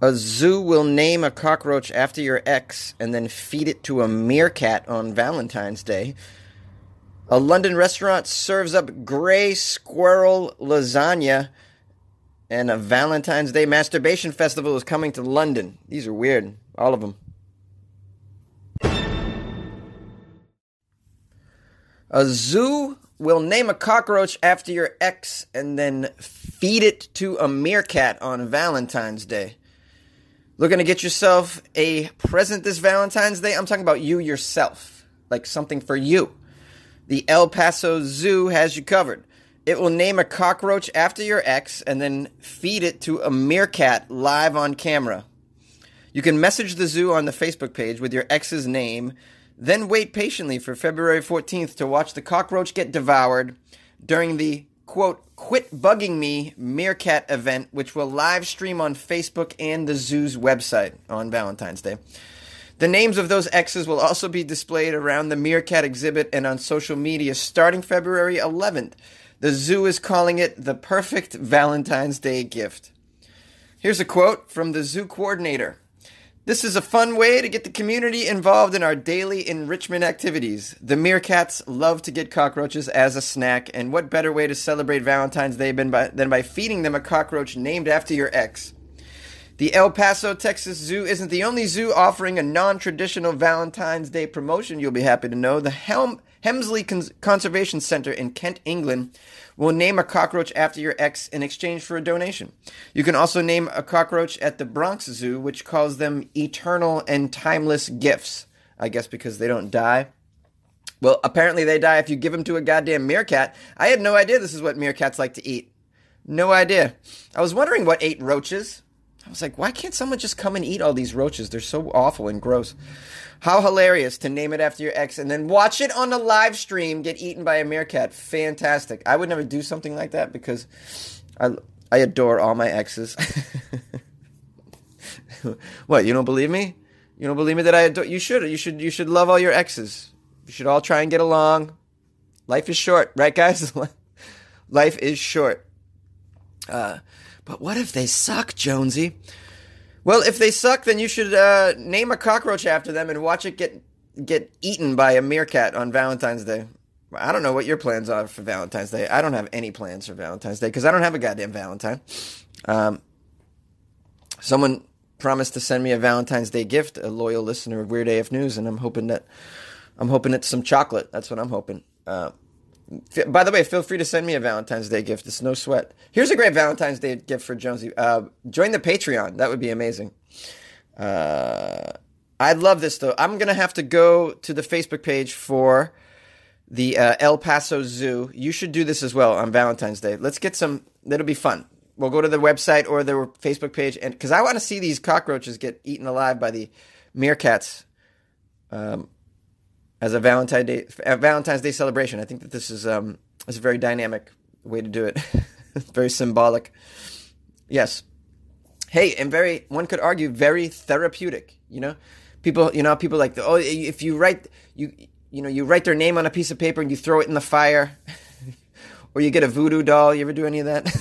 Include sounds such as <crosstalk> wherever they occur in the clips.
A zoo will name a cockroach after your ex and then feed it to a meerkat on Valentine's Day. A London restaurant serves up gray squirrel lasagna. And a Valentine's Day masturbation festival is coming to London. These are weird, all of them. A zoo will name a cockroach after your ex and then feed it to a meerkat on Valentine's Day. Looking to get yourself a present this Valentine's Day? I'm talking about you yourself, like something for you. The El Paso Zoo has you covered. It will name a cockroach after your ex and then feed it to a meerkat live on camera. You can message the zoo on the Facebook page with your ex's name, then wait patiently for February 14th to watch the cockroach get devoured during the quote, quit bugging me meerkat event, which will live stream on Facebook and the zoo's website on Valentine's Day. The names of those exes will also be displayed around the meerkat exhibit and on social media starting February 11th. The zoo is calling it the perfect Valentine's Day gift. Here's a quote from the zoo coordinator. This is a fun way to get the community involved in our daily enrichment activities. The meerkats love to get cockroaches as a snack, and what better way to celebrate Valentine's Day than by, than by feeding them a cockroach named after your ex? The El Paso, Texas Zoo isn't the only zoo offering a non traditional Valentine's Day promotion, you'll be happy to know. The Helm, Hemsley Cons- Conservation Center in Kent, England, will name a cockroach after your ex in exchange for a donation. You can also name a cockroach at the Bronx Zoo, which calls them eternal and timeless gifts. I guess because they don't die. Well, apparently they die if you give them to a goddamn meerkat. I had no idea this is what meerkats like to eat. No idea. I was wondering what ate roaches. I was like, why can't someone just come and eat all these roaches? They're so awful and gross. How hilarious to name it after your ex and then watch it on a live stream get eaten by a meerkat. Fantastic. I would never do something like that because I, I adore all my exes. <laughs> what, you don't believe me? You don't believe me that I adore you should you should you should love all your exes. You should all try and get along. Life is short, right guys? <laughs> Life is short. Uh, but what if they suck, Jonesy? Well, if they suck, then you should uh, name a cockroach after them and watch it get get eaten by a meerkat on Valentine's Day. I don't know what your plans are for Valentine's Day. I don't have any plans for Valentine's Day because I don't have a goddamn Valentine. Um, someone promised to send me a Valentine's Day gift, a loyal listener of Weird AF News, and I'm hoping that I'm hoping it's some chocolate. That's what I'm hoping. Uh, by the way, feel free to send me a Valentine's Day gift. It's no sweat. Here's a great Valentine's Day gift for Jonesy. Uh, join the Patreon. That would be amazing. Uh, I'd love this though. I'm gonna have to go to the Facebook page for the uh, El Paso Zoo. You should do this as well on Valentine's Day. Let's get some. That'll be fun. We'll go to the website or the Facebook page, and because I want to see these cockroaches get eaten alive by the meerkats. Um, as a Valentine's Day a Valentine's Day celebration. I think that this is um is a very dynamic way to do it. <laughs> very symbolic. Yes. Hey, and very one could argue very therapeutic. You know, people you know people like oh if you write you you know you write their name on a piece of paper and you throw it in the fire, <laughs> or you get a voodoo doll. You ever do any of that? <laughs>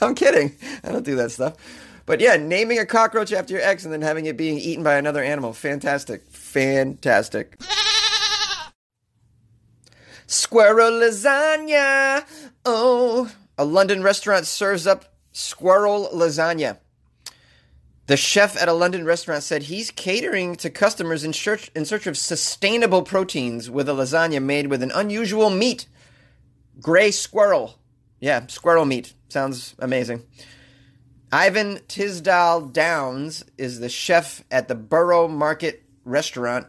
I'm kidding. I don't do that stuff. But yeah, naming a cockroach after your ex and then having it being eaten by another animal. Fantastic. Fantastic. Squirrel lasagna. Oh, a London restaurant serves up squirrel lasagna. The chef at a London restaurant said he's catering to customers in search, in search of sustainable proteins with a lasagna made with an unusual meat. Gray squirrel. Yeah, squirrel meat. Sounds amazing. Ivan Tisdall Downes is the chef at the Borough Market restaurant.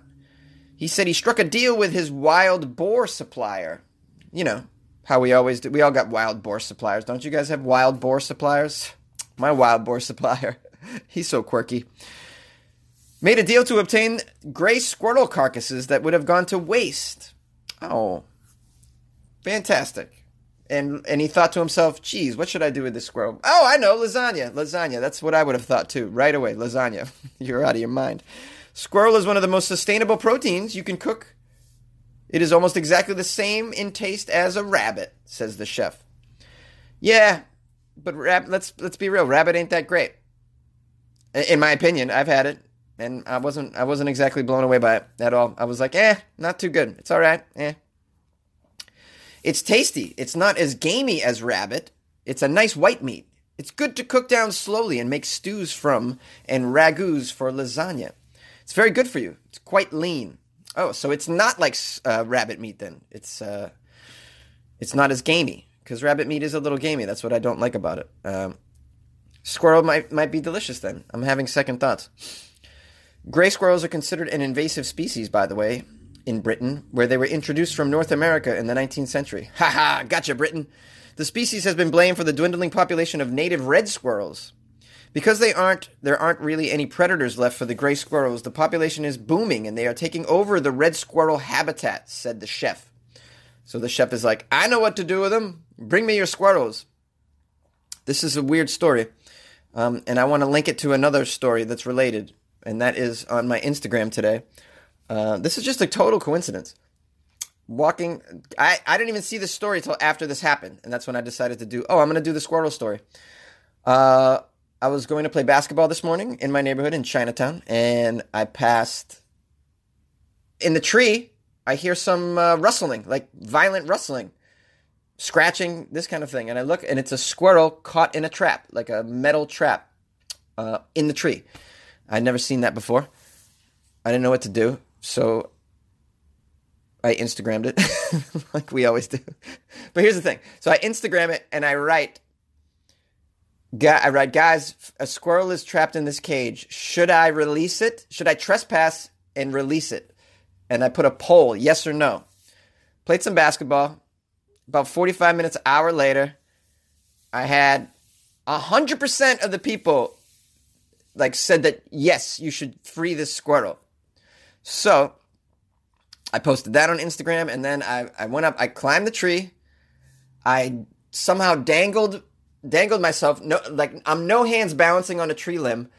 He said he struck a deal with his wild boar supplier. You know, how we always do. We all got wild boar suppliers. Don't you guys have wild boar suppliers? My wild boar supplier. <laughs> He's so quirky. Made a deal to obtain gray squirrel carcasses that would have gone to waste. Oh, fantastic and and he thought to himself, "Geez, what should I do with this squirrel?" Oh, I know, lasagna. Lasagna. That's what I would have thought too, right away. Lasagna. <laughs> You're out of your mind. Squirrel is one of the most sustainable proteins you can cook. It is almost exactly the same in taste as a rabbit, says the chef. Yeah, but rab- let's let's be real. Rabbit ain't that great, in my opinion. I've had it, and I wasn't I wasn't exactly blown away by it at all. I was like, eh, not too good. It's all right, eh. It's tasty. It's not as gamey as rabbit. It's a nice white meat. It's good to cook down slowly and make stews from and ragouts for lasagna. It's very good for you. It's quite lean. Oh, so it's not like uh, rabbit meat then. It's uh, it's not as gamey because rabbit meat is a little gamey. That's what I don't like about it. Um, squirrel might might be delicious then. I'm having second thoughts. Gray squirrels are considered an invasive species, by the way, in Britain, where they were introduced from North America in the 19th century. Ha ha! Gotcha, Britain. The species has been blamed for the dwindling population of native red squirrels. Because they aren't, there aren't really any predators left for the gray squirrels. The population is booming, and they are taking over the red squirrel habitat," said the chef. So the chef is like, "I know what to do with them. Bring me your squirrels." This is a weird story, um, and I want to link it to another story that's related, and that is on my Instagram today. Uh, this is just a total coincidence. Walking, I, I didn't even see this story until after this happened, and that's when I decided to do. Oh, I'm going to do the squirrel story. Uh, I was going to play basketball this morning in my neighborhood in Chinatown, and I passed in the tree. I hear some uh, rustling, like violent rustling, scratching, this kind of thing. And I look, and it's a squirrel caught in a trap, like a metal trap uh, in the tree. I'd never seen that before. I didn't know what to do, so I Instagrammed it, <laughs> like we always do. But here's the thing: so I Instagram it, and I write I write, guys, a squirrel is trapped in this cage. Should I release it? Should I trespass and release it? And I put a poll, yes or no. Played some basketball. About 45 minutes, hour later, I had 100% of the people like said that yes, you should free this squirrel. So I posted that on Instagram and then I, I went up, I climbed the tree. I somehow dangled dangled myself. No, like I'm no hands balancing on a tree limb.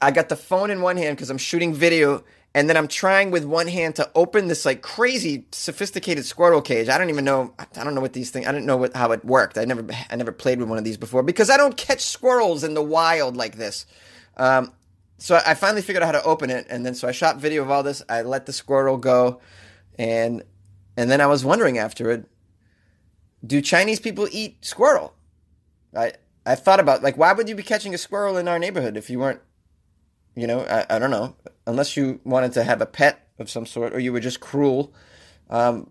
I got the phone in one hand because I'm shooting video, and then I'm trying with one hand to open this like crazy sophisticated squirrel cage. I don't even know. I don't know what these things. I didn't know what, how it worked. I never I never played with one of these before because I don't catch squirrels in the wild like this. Um, so I finally figured out how to open it, and then so I shot video of all this. I let the squirrel go, and and then I was wondering after it, do Chinese people eat squirrel? I I thought about like why would you be catching a squirrel in our neighborhood if you weren't, you know, I, I don't know, unless you wanted to have a pet of some sort or you were just cruel. Um,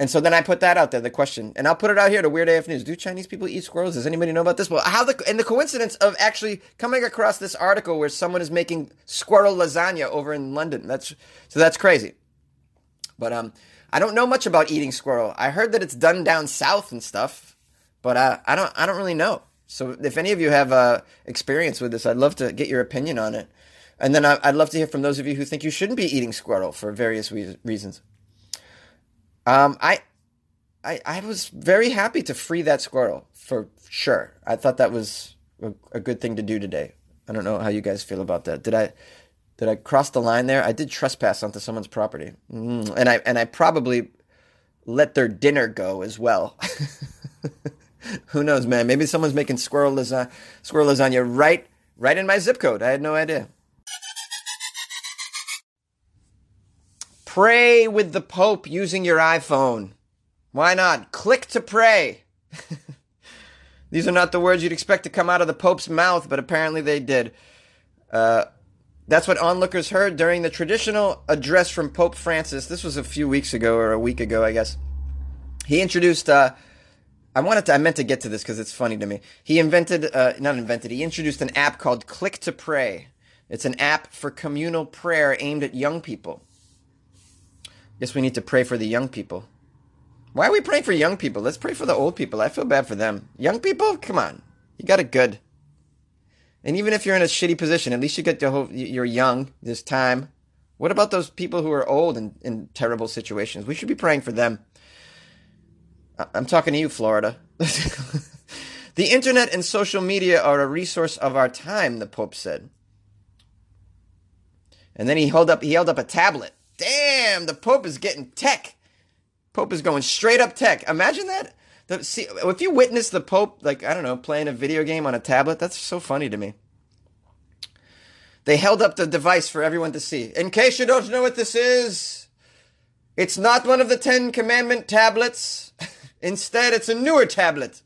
and so then I put that out there, the question, and I'll put it out here to Weird AF News. Do Chinese people eat squirrels? Does anybody know about this? Well, how the and the coincidence of actually coming across this article where someone is making squirrel lasagna over in London. That's so that's crazy. But um, I don't know much about eating squirrel. I heard that it's done down south and stuff but I, I don't I don't really know. So if any of you have uh, experience with this, I'd love to get your opinion on it. And then I, would love to hear from those of you who think you shouldn't be eating squirrel for various reasons. Um, I, I, I was very happy to free that squirrel for sure. I thought that was a, a good thing to do today. I don't know how you guys feel about that. Did I, did I cross the line there? I did trespass onto someone's property, mm, and I and I probably let their dinner go as well. <laughs> Who knows, man? Maybe someone's making squirrel lasagna, squirrel lasagna right, right in my zip code. I had no idea. Pray with the Pope using your iPhone. Why not? Click to pray. <laughs> These are not the words you'd expect to come out of the Pope's mouth, but apparently they did. Uh, that's what onlookers heard during the traditional address from Pope Francis. This was a few weeks ago, or a week ago, I guess. He introduced uh, I wanted to, I meant to get to this because it's funny to me. He invented, uh, not invented, he introduced an app called Click to Pray. It's an app for communal prayer aimed at young people. Guess we need to pray for the young people. Why are we praying for young people? Let's pray for the old people. I feel bad for them. Young people, come on, you got it good. And even if you're in a shitty position, at least you get to hope you're young. this time. What about those people who are old and in terrible situations? We should be praying for them. I'm talking to you, Florida. <laughs> the internet and social media are a resource of our time, the Pope said. And then he held up he held up a tablet. Damn, the Pope is getting tech. Pope is going straight up tech. Imagine that. The, see, if you witness the Pope, like I don't know, playing a video game on a tablet, that's so funny to me. They held up the device for everyone to see. In case you don't know what this is, it's not one of the Ten Commandment tablets. <laughs> Instead, it's a newer tablet.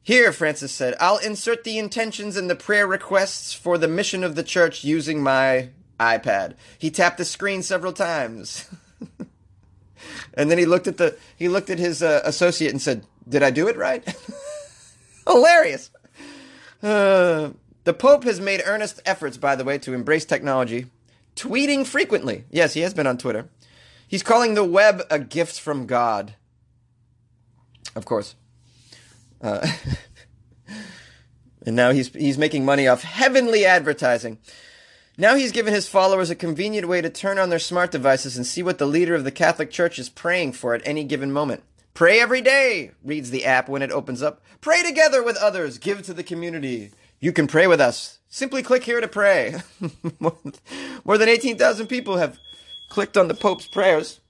Here, Francis said, I'll insert the intentions and the prayer requests for the mission of the church using my iPad. He tapped the screen several times. <laughs> and then he looked at the he looked at his uh, associate and said, "Did I do it right?" <laughs> Hilarious. Uh, the Pope has made earnest efforts, by the way, to embrace technology, tweeting frequently. Yes, he has been on Twitter. He's calling the web a gift from God. Of course. Uh, <laughs> and now he's he's making money off heavenly advertising. Now he's given his followers a convenient way to turn on their smart devices and see what the leader of the Catholic Church is praying for at any given moment. Pray every day, reads the app when it opens up. Pray together with others, give to the community. You can pray with us. Simply click here to pray. <laughs> More than 18,000 people have clicked on the Pope's prayers.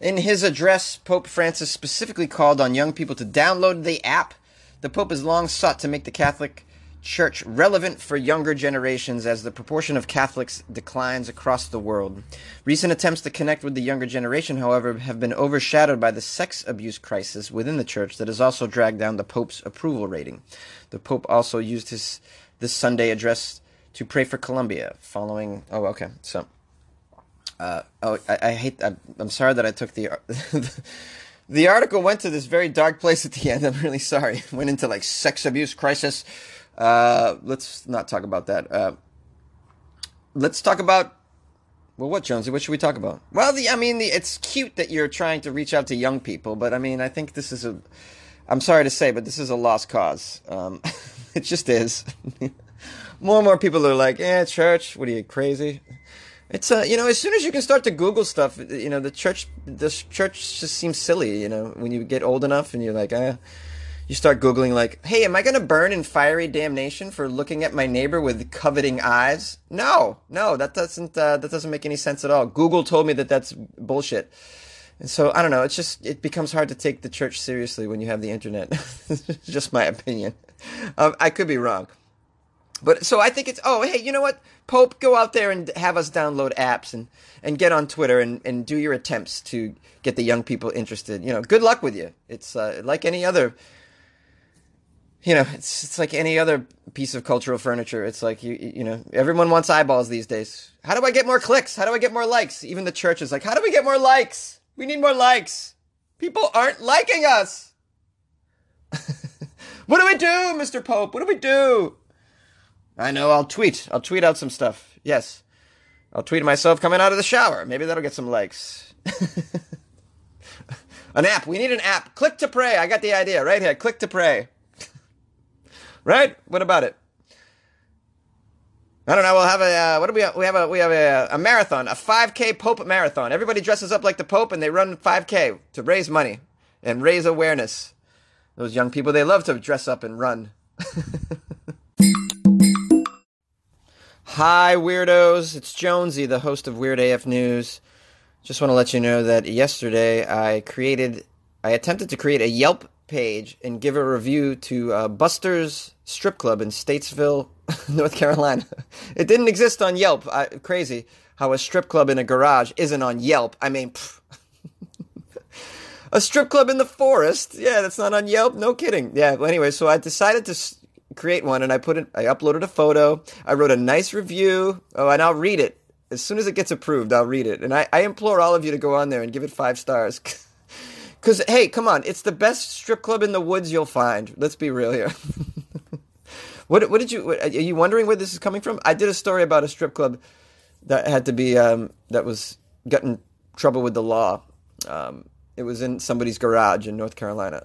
In his address, Pope Francis specifically called on young people to download the app. The Pope has long sought to make the Catholic Church relevant for younger generations as the proportion of Catholics declines across the world. Recent attempts to connect with the younger generation, however, have been overshadowed by the sex abuse crisis within the Church that has also dragged down the Pope's approval rating. The Pope also used his this Sunday address to pray for Colombia following. Oh, okay. So, uh, oh, I, I hate. I, I'm sorry that I took the. <laughs> the article went to this very dark place at the end. I'm really sorry. Went into like sex abuse crisis. Uh, let's not talk about that. Uh, let's talk about. Well, what Jonesy? What should we talk about? Well, the I mean, the, it's cute that you're trying to reach out to young people, but I mean, I think this is a. I'm sorry to say, but this is a lost cause. Um, <laughs> it just is. <laughs> more and more people are like, "Yeah, church, what are you crazy?" It's uh, you know, as soon as you can start to Google stuff, you know, the church, the church just seems silly. You know, when you get old enough and you're like, eh, you start googling like, "Hey, am I to burn in fiery damnation for looking at my neighbor with coveting eyes?" No, no, that doesn't uh, that doesn't make any sense at all. Google told me that that's bullshit. And so I don't know. It's just it becomes hard to take the church seriously when you have the internet. <laughs> just my opinion. Um, I could be wrong. But so I think it's oh hey you know what? Pope go out there and have us download apps and, and get on Twitter and, and do your attempts to get the young people interested. You know good luck with you. It's uh, like any other you know it's it's like any other piece of cultural furniture. It's like you you know everyone wants eyeballs these days. How do I get more clicks? How do I get more likes? Even the church is like how do we get more likes? We need more likes. People aren't liking us. <laughs> What do we do Mr. Pope? What do we do I know. I'll tweet. I'll tweet out some stuff. Yes. I'll tweet myself coming out of the shower. Maybe that'll get some likes. <laughs> an app. We need an app. Click to pray. I got the idea right here. Click to pray. <laughs> right? What about it? I don't know. We'll have a uh, what do we have? we have a we have a, a marathon, a 5K Pope marathon. Everybody dresses up like the Pope and they run 5K to raise money and raise awareness. Those young people they love to dress up and run. <laughs> Hi, weirdos. It's Jonesy, the host of Weird AF News. Just want to let you know that yesterday I created, I attempted to create a Yelp page and give a review to uh, Buster's Strip Club in Statesville, <laughs> North Carolina. It didn't exist on Yelp. I, crazy how a strip club in a garage isn't on Yelp. I mean, <laughs> a strip club in the forest. Yeah, that's not on Yelp. No kidding. Yeah. Well, anyway, so I decided to create one and I put it, I uploaded a photo. I wrote a nice review. Oh, and I'll read it. As soon as it gets approved, I'll read it. And I, I implore all of you to go on there and give it five stars. <laughs> Because, hey, come on. It's the best strip club in the woods you'll find. Let's be real here. <laughs> what, what did you, what, are you wondering where this is coming from? I did a story about a strip club that had to be, um, that was, got in trouble with the law. Um, it was in somebody's garage in North Carolina.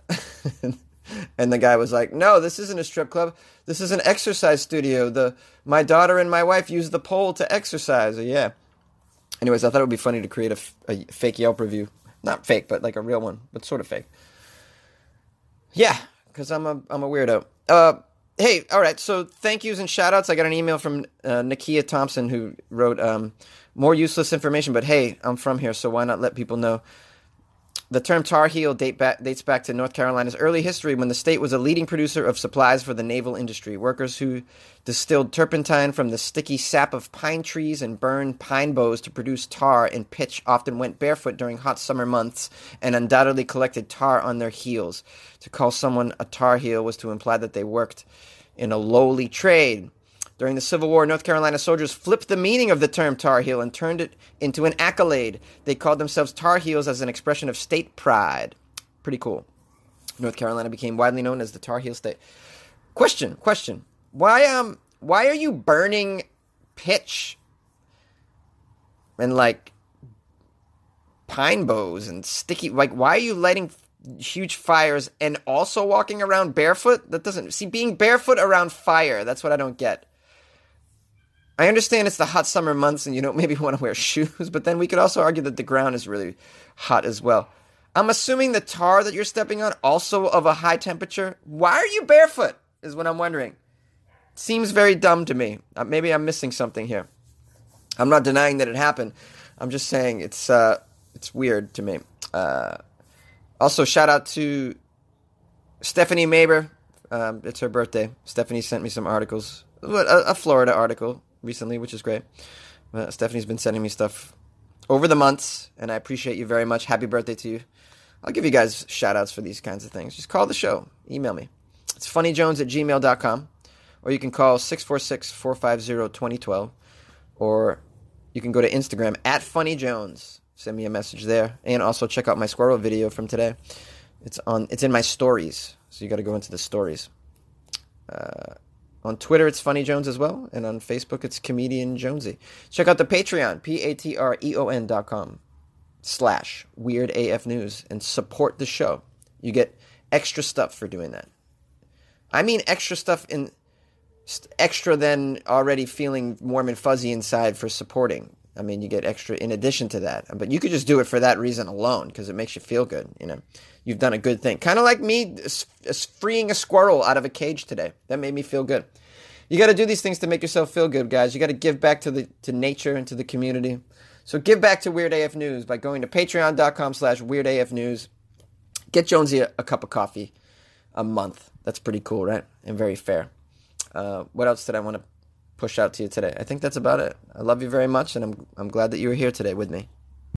<laughs> And the guy was like, "No, this isn't a strip club. This is an exercise studio. The my daughter and my wife use the pole to exercise." Yeah. Anyways, I thought it would be funny to create a, a fake Yelp review, not fake, but like a real one, but sort of fake. Yeah, because I'm a I'm a weirdo. Uh, hey, all right. So thank yous and shout outs. I got an email from uh, Nakia Thompson who wrote um, more useless information, but hey, I'm from here, so why not let people know? The term Tar Heel date back, dates back to North Carolina's early history when the state was a leading producer of supplies for the naval industry. Workers who distilled turpentine from the sticky sap of pine trees and burned pine boughs to produce tar and pitch often went barefoot during hot summer months and undoubtedly collected tar on their heels. To call someone a tar heel was to imply that they worked in a lowly trade. During the Civil War, North Carolina soldiers flipped the meaning of the term Tar Heel and turned it into an accolade. They called themselves Tar Heels as an expression of state pride. Pretty cool. North Carolina became widely known as the Tar Heel state. Question, question. Why um why are you burning pitch and like pine boughs and sticky like why are you lighting huge fires and also walking around barefoot? That doesn't see being barefoot around fire. That's what I don't get. I understand it's the hot summer months and you don't <laughs> maybe want to wear shoes, but then we could also argue that the ground is really hot as well. I'm assuming the tar that you're stepping on also of a high temperature. Why are you barefoot? Is what I'm wondering. Seems very dumb to me. Uh, maybe I'm missing something here. I'm not denying that it happened. I'm just saying it's uh, it's weird to me. Uh, also, shout out to Stephanie Maber. Um, it's her birthday. Stephanie sent me some articles, a, a Florida article recently, which is great. Uh, Stephanie's been sending me stuff over the months, and I appreciate you very much. Happy birthday to you. I'll give you guys shout outs for these kinds of things. Just call the show, email me. It's funnyjones at gmail.com, or you can call 646 450 2012, or you can go to Instagram at funnyjones. Send me a message there, and also check out my squirrel video from today. It's on. It's in my stories, so you got to go into the stories. Uh, on Twitter, it's Funny Jones as well, and on Facebook, it's Comedian Jonesy. Check out the Patreon, p-a-t-r-e-o-n dot com slash Weird AF News, and support the show. You get extra stuff for doing that. I mean extra stuff in extra than already feeling warm and fuzzy inside for supporting. I mean, you get extra in addition to that. But you could just do it for that reason alone because it makes you feel good. You know, you've done a good thing. Kind of like me freeing a squirrel out of a cage today. That made me feel good. You got to do these things to make yourself feel good, guys. You got to give back to the to nature and to the community. So give back to Weird AF News by going to patreon.com slash Weird News. Get Jonesy a, a, cup of coffee a month. That's pretty cool, right? And very fair. Uh, what else did I want to push out to you today. I think that's about it. I love you very much, and I'm I'm glad that you were here today with me.